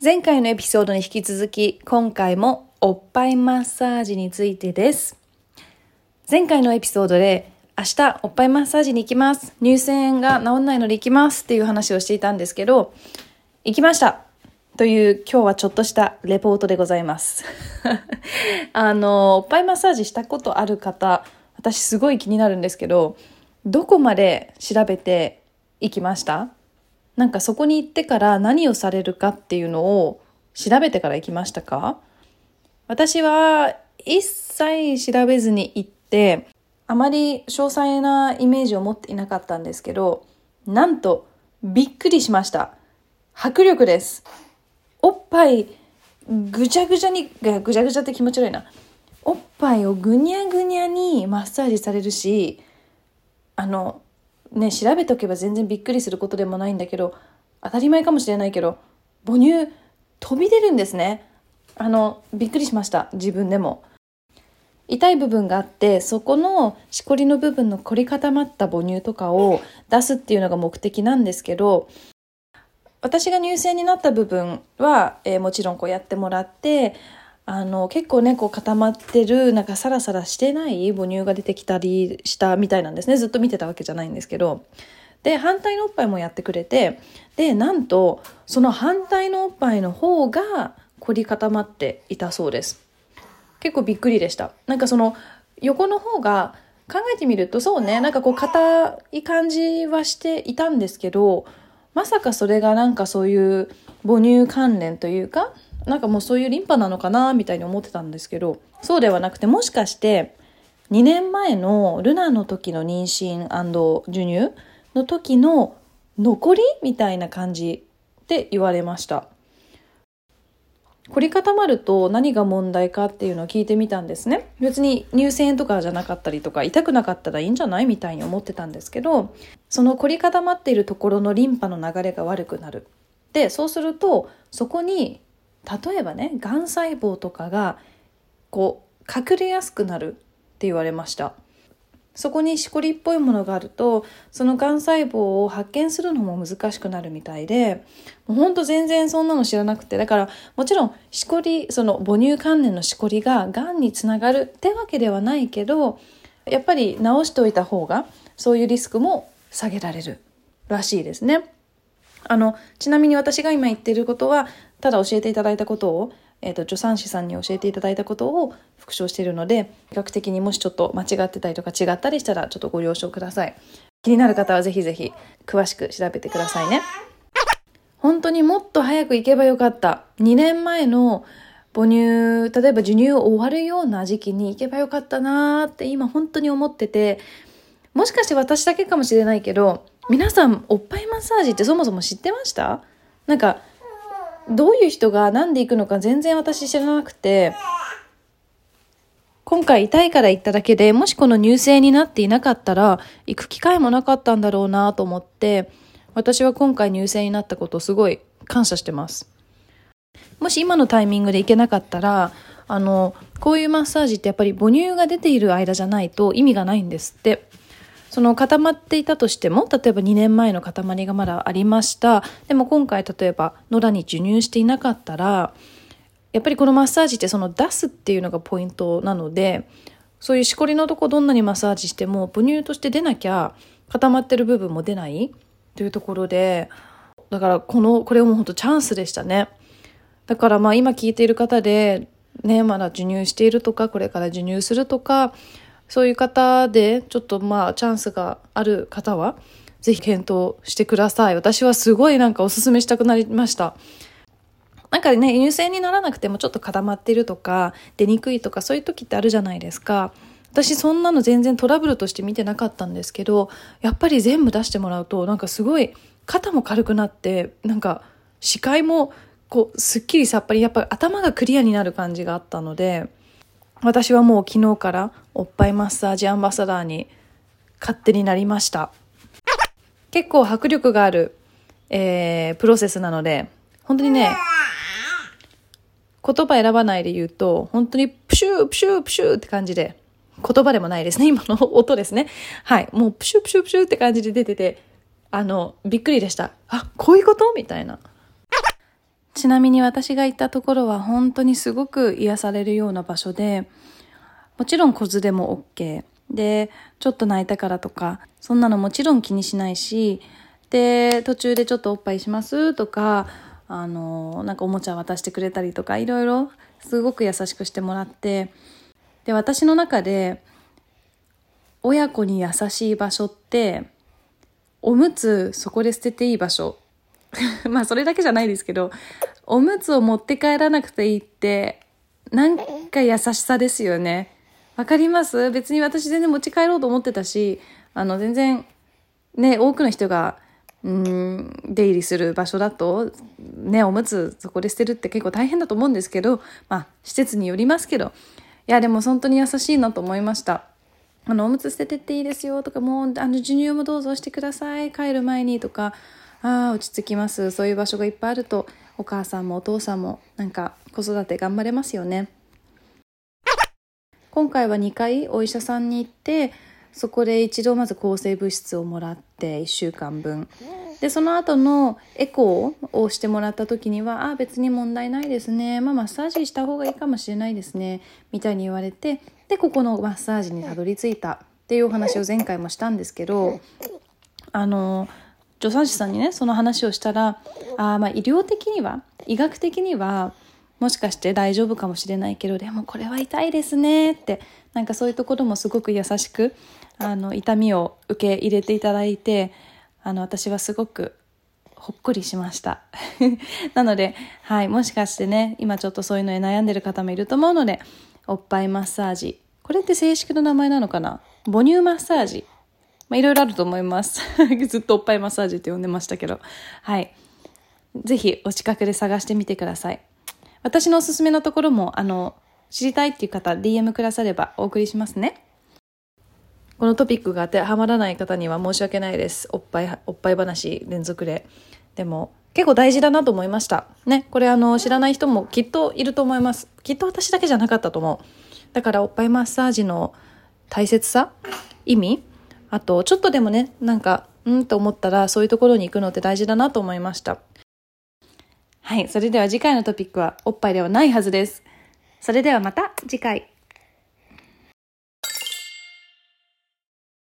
前回のエピソードに引き続き、今回もおっぱいマッサージについてです。前回のエピソードで、明日おっぱいマッサージに行きます。乳腺炎が治んないので行きますっていう話をしていたんですけど、行きましたという今日はちょっとしたレポートでございます。あの、おっぱいマッサージしたことある方、私すごい気になるんですけど、どこまで調べていきました？なんかそこに行ってから何をされるかっていうのを調べてから行きましたか？私は一切調べずに行って、あまり詳細なイメージを持っていなかったんですけど、なんとびっくりしました。迫力です。おっぱいぐちゃぐちゃに、ぐちゃぐちゃって気持ち悪いな。おっぱいをぐにゃぐにゃにマッサージされるし、あの、ね、調べておけば全然びっくりすることでもないんだけど、当たり前かもしれないけど、母乳飛び出るんですね。あの、びっくりしました。自分でも。痛い部分があって、そこのしこりの部分の凝り固まった母乳とかを出すっていうのが目的なんですけど、私が乳腺になった部分は、えー、もちろんこうやってもらって、あの結構ねこう固まってるなんかサラサラしてない母乳が出てきたりしたみたいなんですね。ずっと見てたわけじゃないんですけど。で反対のおっぱいもやってくれてでなんとその反対のおっぱいの方が凝り固まっていたそうです。結構びっくりでした。なんかその横の方が考えてみるとそうねなんかこう硬い感じはしていたんですけどまさかそれがなんかそういう母乳関連というかなんかもうそういうリンパなのかなみたいに思ってたんですけどそうではなくてもしかして2年前のルナの時の妊娠授乳の時の残りみたいな感じって言われました。凝り固まると何が問題かっていうのを聞いてみたんですね。別に乳腺とかじゃなかったりとか痛くなかったらいいんじゃないみたいに思ってたんですけどその凝り固まっているところのリンパの流れが悪くなる。でそうするとそこに例えばねがん細胞とかがこう隠れやすくなるって言われましたそこにしこりっぽいものがあるとそのがん細胞を発見するのも難しくなるみたいでもうほんと全然そんなの知らなくてだからもちろんしこりその母乳関連のしこりががんにつながるってわけではないけどやっぱり治しておいた方がそういうリスクも下げられるらしいですね。あのちなみに私が今言ってることはただ教えていただいたことを、えーと、助産師さんに教えていただいたことを復唱しているので比較的にもしちょっと間違ってたりとか違ったりしたらちょっとご了承ください。気になる方はぜひぜひ詳しく調べてくださいね。本当にもっと早く行けばよかった。2年前の母乳例えば授乳終わるような時期に行けばよかったなーって今本当に思っててもしかして私だけかもしれないけど皆さんおっぱいマッサージってそもそも知ってました？なんかどういう人が何で行くのか全然私知らなくて、今回痛いから行っただけで、もしこの乳腺になっていなかったら、行く機会もなかったんだろうなと思って、私は今回乳腺になったことをすごい感謝してます。もし今のタイミングで行けなかったら、あの、こういうマッサージってやっぱり母乳が出ている間じゃないと意味がないんですって。その固まっていたとしても例えば2年前の塊がまだありました。でも今回例えば野良に授乳していなかったらやっぱりこのマッサージってその出すっていうのがポイントなのでそういうしこりのとこどんなにマッサージしても母乳として出なきゃ固まってる部分も出ないというところでだからこのこれも本当チャンスでしたね。だからまあ今聞いている方でねまだ授乳しているとかこれから授乳するとかそういう方でちょっとまあチャンスがある方はぜひ検討してください。私はすごいなんかおすすめしたくなりました。なんかね、優先にならなくてもちょっと固まってるとか、出にくいとかそういう時ってあるじゃないですか。私そんなの全然トラブルとして見てなかったんですけど、やっぱり全部出してもらうとなんかすごい肩も軽くなって、なんか視界もこうすっきりさっぱり、やっぱり頭がクリアになる感じがあったので、私はもう昨日からおっぱいマッサージアンバサダーに勝手になりました。結構迫力がある、えー、プロセスなので、本当にね、言葉選ばないで言うと、本当にプシュープシュープシューって感じで、言葉でもないですね、今の音ですね。はい、もうプシュープシュープシューって感じで出てて、あの、びっくりでした。あ、こういうこと？みたいな。ちなみに私が行ったところは本当にすごく癒されるような場所で、もちろん子連れも OK。で、ちょっと泣いたからとか、そんなのもちろん気にしないし、で、途中でちょっとおっぱいしますとか、あの、なんかおもちゃ渡してくれたりとか、いろいろすごく優しくしてもらって、で、私の中で、親子に優しい場所って、おむつそこで捨てていい場所。まあそれだけじゃないですけど、おむつを持って帰らなくていいって、なんか優しさですよね。わかります？別に私全然持ち帰ろうと思ってたし、あの全然ね、多くの人が、うん、出入りする場所だと、ね、おむつそこで捨てるって結構大変だと思うんですけど、まあ施設によりますけど、いやでも本当に優しいなと思いました。あの、おむつ捨ててっていいですよとか、もう、あの、授乳もどうぞしてください。帰る前にとか、ああ、落ち着きます。そういう場所がいっぱいあると、お母さんもお父さんも、なんか、子育て頑張れますよね。今回は2回お医者さんに行って、そこで一度まず抗生物質をもらって1週間分。で、その後のエコーをしてもらった時には、ああ、別に問題ないですね。まあ、マッサージした方がいいかもしれないですね。みたいに言われて、でここのマッサージにたどり着いたっていうお話を前回もしたんですけどあの助産師さんにねその話をしたらあまあ医療的には医学的にはもしかして大丈夫かもしれないけどでもこれは痛いですねってなんかそういうところもすごく優しくあの痛みを受け入れていただいてあの私はすごくほっこりしました なので、はい、もしかしてね今ちょっとそういうので悩んでる方もいると思うのでおっぱいマッサージ。これって正式な名前なのかな？母乳マッサージ。まあ、いろいろあると思います。ずっとおっぱいマッサージって呼んでましたけど。はい。ぜひお近くで探してみてください。私のおすすめのところも、あの、知りたいっていう方、DM くださればお送りしますね。このトピックが当てはまらない方には申し訳ないです。おっぱい、おっぱい話連続で。でも、結構大事だなと思いました。ね、これあの知らない人もきっといると思います。きっと私だけじゃなかったと思う。だからおっぱいマッサージの大切さ、意味、あとちょっとでもね、なんか、うんと思ったらそういうところに行くのって大事だなと思いました。はい、それでは次回のトピックはおっぱいではないはずです。それではまた次回。